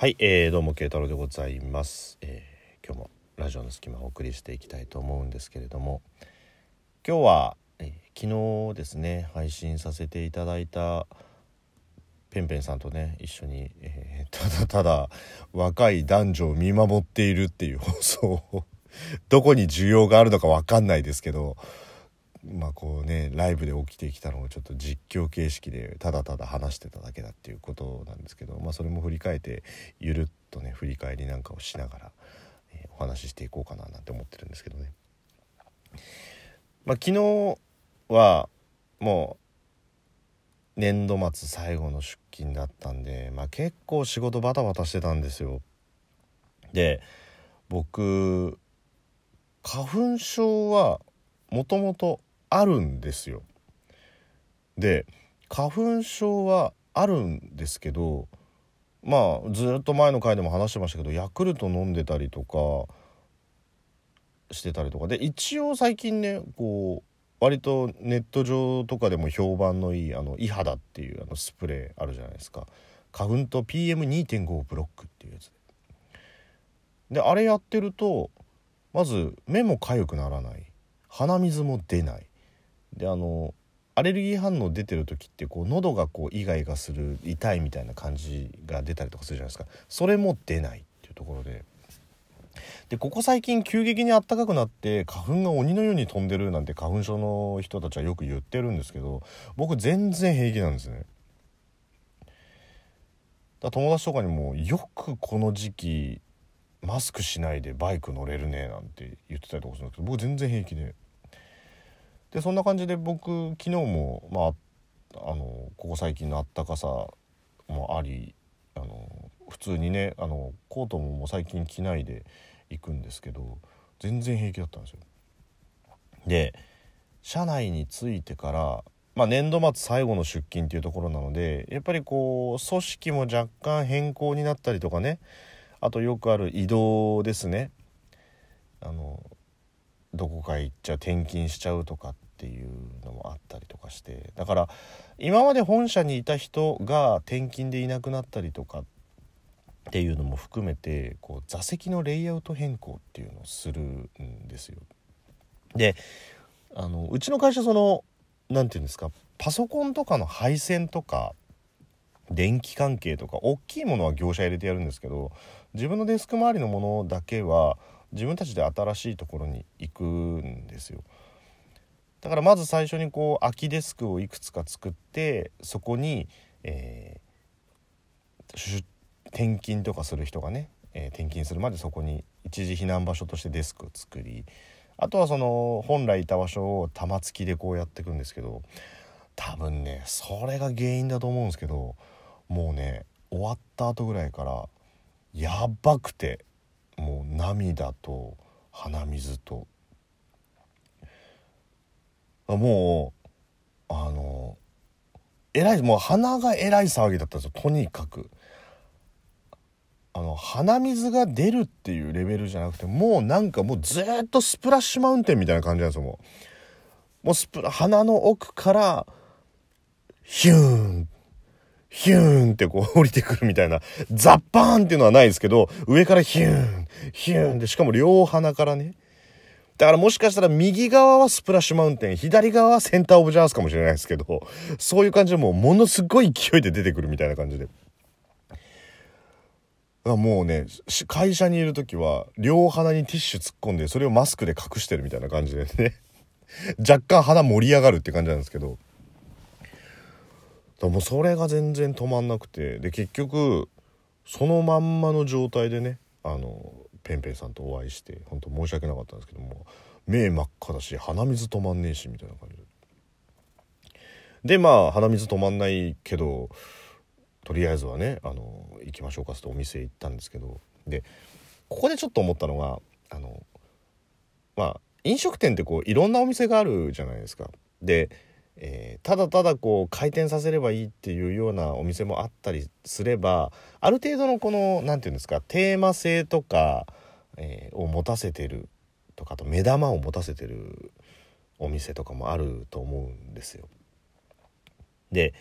はい、えー、どうも慶太郎でございます、えー今日もラジオの隙間をお送りしていきたいと思うんですけれども今日は、えー昨日ですね配信させていただいたペンペンさんとね一緒に、えーただただ若い男女を見守っているっていう放送をどこに需要があるのか分かんないですけどまあこうねライブで起きてきたのをちょっと実況形式でただただ話してただけだっていうことなんですけど、まあ、それも振り返ってゆるっとね振り返りなんかをしながら、えーお話ししていこうかななんて思ってるんですけどね。まあ、昨日はもう年度末最後の出勤だったんで、まあ、結構仕事バタバタしてたんですよ。で僕花粉症はもともとあるんですよ。で花粉症はあるんですけどまあずっと前の回でも話してましたけどヤクルト飲んでたりとかしてたりとか。で一応最近ねこう割とネット上とかでも評判のいいあのイハダっていうあのスプレーあるじゃないですか。花粉と PM2.5 ブロックっていうやつで。であれやってるとまず目も痒くならない。鼻水も出ない。であのアレルギー反応出てる時ってこう喉がこうイガイガする痛いみたいな感じが出たりとかするじゃないですか。それも出ないっていうところで。でここ最近急激に暖かくなって花粉が鬼のように飛んでるなんて花粉症の人たちはよく言ってるんですけど僕全然平気なんですね。だ友達とかにもよくこの時期マスクしないでバイク乗れるねなんて言ってたりとかするんですけど僕全然平気で。でそんな感じで僕昨日もまああのここ最近のあったかさもありあの普通にねあのコートももう最近着ないで行くんですけど全然平気だったんですよ。で社内に着いてから、まあ、年度末最後の出勤っていうところなのでやっぱりこう組織も若干変更になったりとかねあとよくある移動ですねあのどこか行っちゃう転勤しちゃうとかっていうのもあったりとかしてだから今まで本社にいた人が転勤でいなくなったりとかっていうのも含めてこう座席のレイアウト変更っていうのをするんですよ。であのうちの会社その何て言うんですかパソコンとかの配線とか電気関係とか大きいものは業者入れてやるんですけど自分のデスク周りのものだけは自分たちで新しいところに行くんですよ。だからまず最初にこう空きデスクをいくつか作ってそこに、えー転勤とかする人がね、えー転勤するまでそこに一時避難場所としてデスクを作りあとはその本来いた場所を玉突きでこうやっていくんですけど多分ねそれが原因だと思うんですけどもうね終わった後ぐらいからやばくてもう涙と鼻水と。もうあのえらいもう鼻がえらい騒ぎだったんですよ。とにかく。あの鼻水が出るっていうレベルじゃなくてもうなんかもうずっとスプラッシュマウンテンみたいな感じなんですよもう。もうスプラ鼻の奥からヒューン。ヒューンってこう 降りてくるみたいな。ザッパーンっていうのはないですけど上からヒューンヒューンでしかも両鼻からね。だからもしかしたら右側はスプラッシュマウンテン左側はセンターオブジャースかもしれないですけどそういう感じでもうものすごい勢いで出てくるみたいな感じで。もうね会社にいる時は両鼻にティッシュ突っ込んでそれをマスクで隠してるみたいな感じでね。若干鼻盛り上がるって感じなんですけど。だもうそれが全然止まんなくてで結局そのまんまの状態でねあのペンペンさんとお会いして本当申し訳なかったんですけども目真っ赤だし鼻水止まんねえしみたいな感じででまあ鼻水止まんないけどとりあえずはねあの行きましょうかってお店行ったんですけどでここでちょっと思ったのがあのまあ飲食店ってこういろんなお店があるじゃないですか。で、えーただただこう回転させればいいっていうようなお店もあったりすればある程度のこの何て言うんですかテーマ性とか、えーを持たせてるとかあと目玉を持たせてるお店とかもあると思うんですよ。で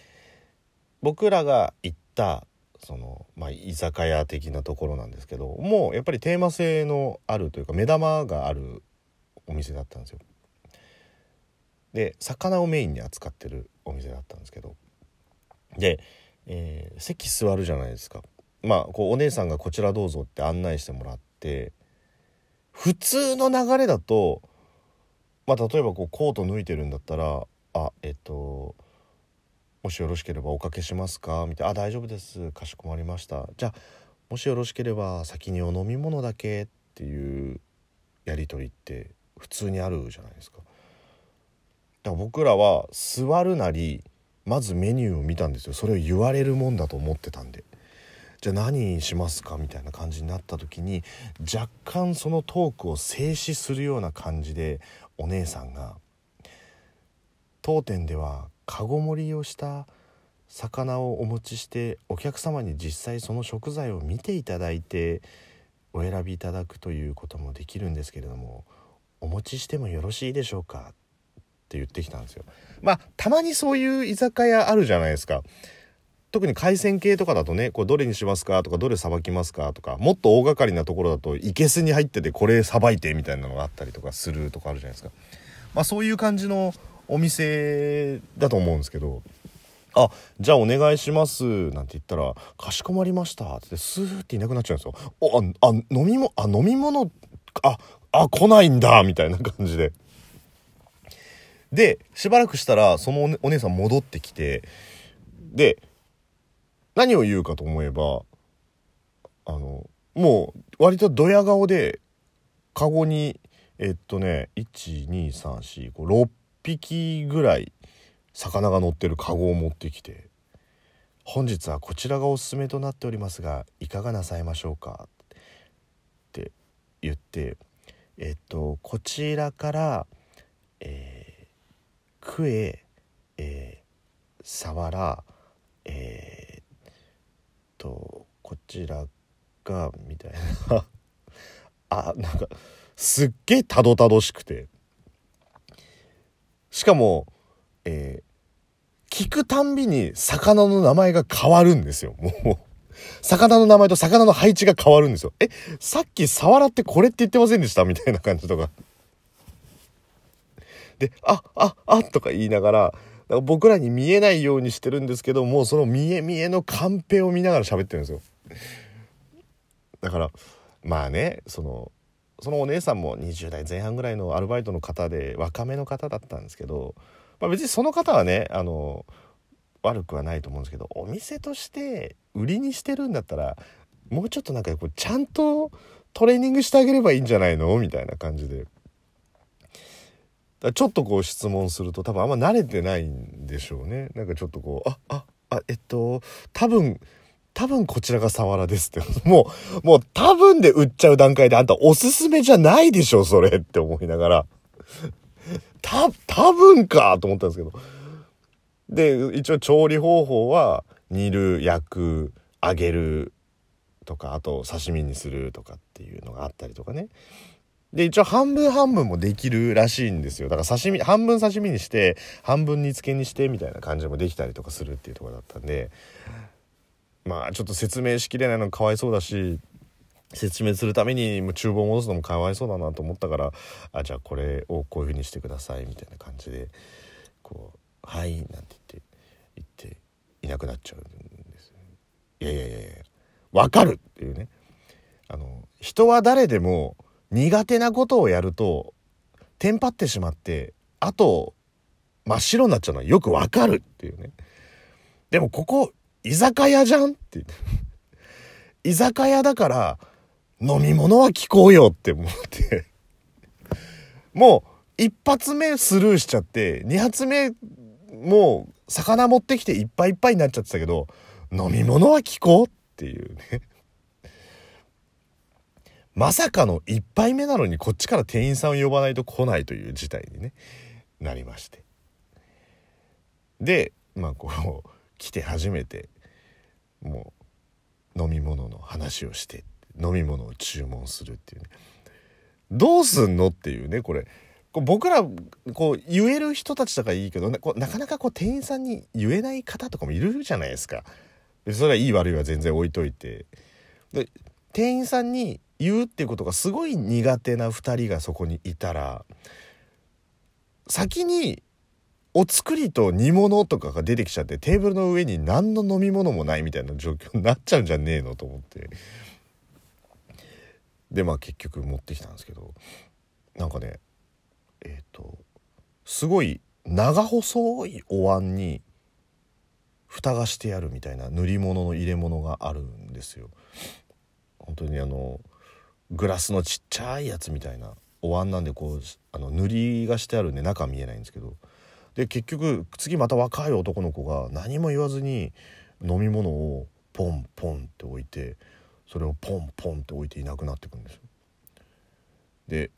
僕らが行ったその、まあ、居酒屋的なところなんですけどもうやっぱりテーマ性のあるというか目玉があるお店だったんですよ。で魚をメインに扱ってるお店だったんですけどで、えー、席座るじゃないですかまあこうお姉さんがこちらどうぞって案内してもらって普通の流れだとまあ例えばこうコート脱いでるんだったらあえっともしよろしければおかけしますか?」みたいな「あ大丈夫ですかしこまりました」じゃあもしよろしければ先にお飲み物だけっていうやり取りって普通にあるじゃないですか。だから僕らは座るなりまずメニューを見たんですよ。それを言われるもんだと思ってたんで。じゃあ何しますか？みたいな感じになった時に若干そのトークを静止するような感じでお姉さんが「当店ではかご盛りをした魚をお持ちしてお客様に実際その食材を見ていただいてお選びいただくということもできるんですけれどもお持ちしてもよろしいでしょうか？って言ってきたんですよ。まあたまにそういう居酒屋あるじゃないですか。特に海鮮系とかだとねこれどれにしますか？とかどれさばきますか？とかもっと大掛かりなところだといけすに入っててこれさばいてみたいなのがあったりとかするとかあるじゃないですか。まあそういう感じのお店だと思うんですけど「あじゃあお願いします」なんて言ったら「かしこまりました」ってスーっていなくなっちゃうんですよ。おああ飲み物あ飲み物ああ来ないんだみたいな感じで。でしばらくしたらそのお姉さん戻ってきてで何を言うかと思えばあのもう割とドヤ顔でカゴにえっとね1、2、3、4、5、6匹ぐらい魚が乗ってるカゴを持ってきて「本日はこちらがおすすめとなっておりますがいかがなさいましょうか?」って言ってえっとこちらからえー、クエ、えー、サワラえー、とこちらがみたいな あなんかすっげえたどたどしくて。しかも、えー、聞くたんびに魚の名前が変わるんですよ。もう。魚の名前と魚の配置が変わるんですよ。え、さっきサワラってこれって言ってませんでした？みたいな感じとか。で、あ、あ、あとか言いながら、ら僕らに見えないようにしてるんですけども、その見え見えのカンペを見ながら喋ってるんですよ。だから、まあね、その、そのお姉さんも20代前半ぐらいのアルバイトの方で若めの方だったんですけど、まあ、別にその方はねあの悪くはないと思うんですけどお店として売りにしてるんだったらもうちょっとなんかこうちゃんとトレーニングしてあげればいいんじゃないの？みたいな感じで。ちょっとこう質問すると多分あんま慣れてないんでしょうね。なんかちょっとこう、あ、あ、あ、えっと、多分、多分こちらがサワラですって。もう、もう多分で売っちゃう段階であんたおすすめじゃないでしょ、それって思いながら。た、多分かと思ったんですけど。で、一応調理方法は煮る、焼く、揚げるとか、あと刺身にするとかっていうのがあったりとかね。で、一応半分半分もできるらしいんですよ。だから刺身、半分刺身にして、半分煮付けにしてみたいな感じもできたりとかするっていうところだったんで、まあちょっと説明しきれないのかわいそうだし説明するためにもう厨房戻すのもかわいそうだなと思ったからあじゃあこれをこういう風にしてくださいみたいな感じでこう「はい」なんて言って言っていなくなっちゃうんですいやいやいやいやわかるっていうねあの人は誰でも苦手なことをやるとテンパってしまってあと真っ白になっちゃうのはよくわかるっていうね。でもここ居酒屋じゃんって 居酒屋だから飲み物は聞こうよって思って。もう一発目スルーしちゃって二発目もう魚持ってきていっぱいいっぱいになっちゃってたけど飲み物は聞こうっていうね。まさかの1杯目なのにこっちから店員さんを呼ばないと来ないという事態にねなりまして。でまあこう来て初めてもう飲み物の話をして飲み物を注文するっていうね。どうすんのっていうねこれ。僕らこう言える人たちだかいいけどなこうなかなかこう店員さんに言えない方とかもいるじゃないですか。それはいい悪いは全然置いといて。で店員さんに言うっていうことがすごい苦手な2人がそこにいたら先にお作りと煮物とかが出てきちゃってテーブルの上に何の飲み物もないみたいな状況になっちゃうんじゃねえのと思ってでまあ結局持ってきたんですけどなんかねえっ、ー、とすごい長細いお椀に蓋がしてあるみたいな塗り物の入れ物があるんですよ。本当にあのグラスのちっちゃいやつみたいなお椀なんでこうあの塗りがしてあるんで中見えないんですけどで結局次また若い男の子が何も言わずに飲み物をポンポンって置いてそれをポンポンって置いていなくなってくんですよ。で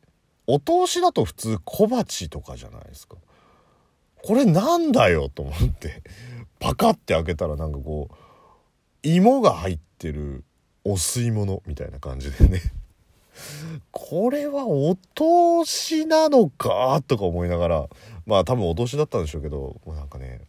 お通しだと普通小鉢とかじゃないですか。これなんだよと思ってパカッて開けたらなんかこう芋が入ってるお吸い物みたいな感じでねこれはお通しなのか？とか思いながらまあ多分お通しだったんでしょうけどもうなんかね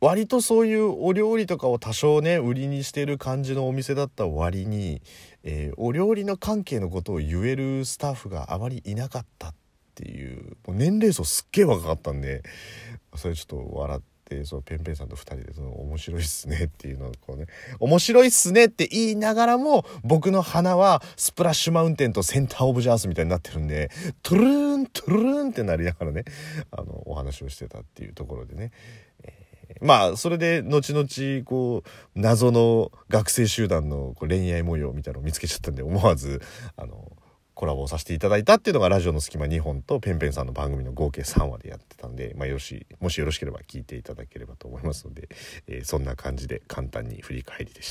割とそういうお料理とかを多少ね売りにしてる感じのお店だった割に、えー、お料理の関係のことを言えるスタッフがあまりいなかったっていうもう年齢層すっげえ若かったんでそれちょっと笑ってそのペンペンさんと2人でその面白いっすねっていうのをこうね面白いっすねって言いながらも僕の鼻はスプラッシュマウンテンとセンターオブジャースみたいになってるんでトゥルーントゥルーンってなりながらねあのお話をしてたっていうところでね、えーまあそれで後々こう謎の学生集団のこう恋愛模様みたいなのを見つけちゃったんで思わずあのコラボをさせていただいたっていうのがラジオの隙間2本とペンペンさんの番組の合計3話でやってたんで、まあ、よしもしよろしければ聞いていただければと思いますので、えー、そんな感じで簡単に振り返りでした。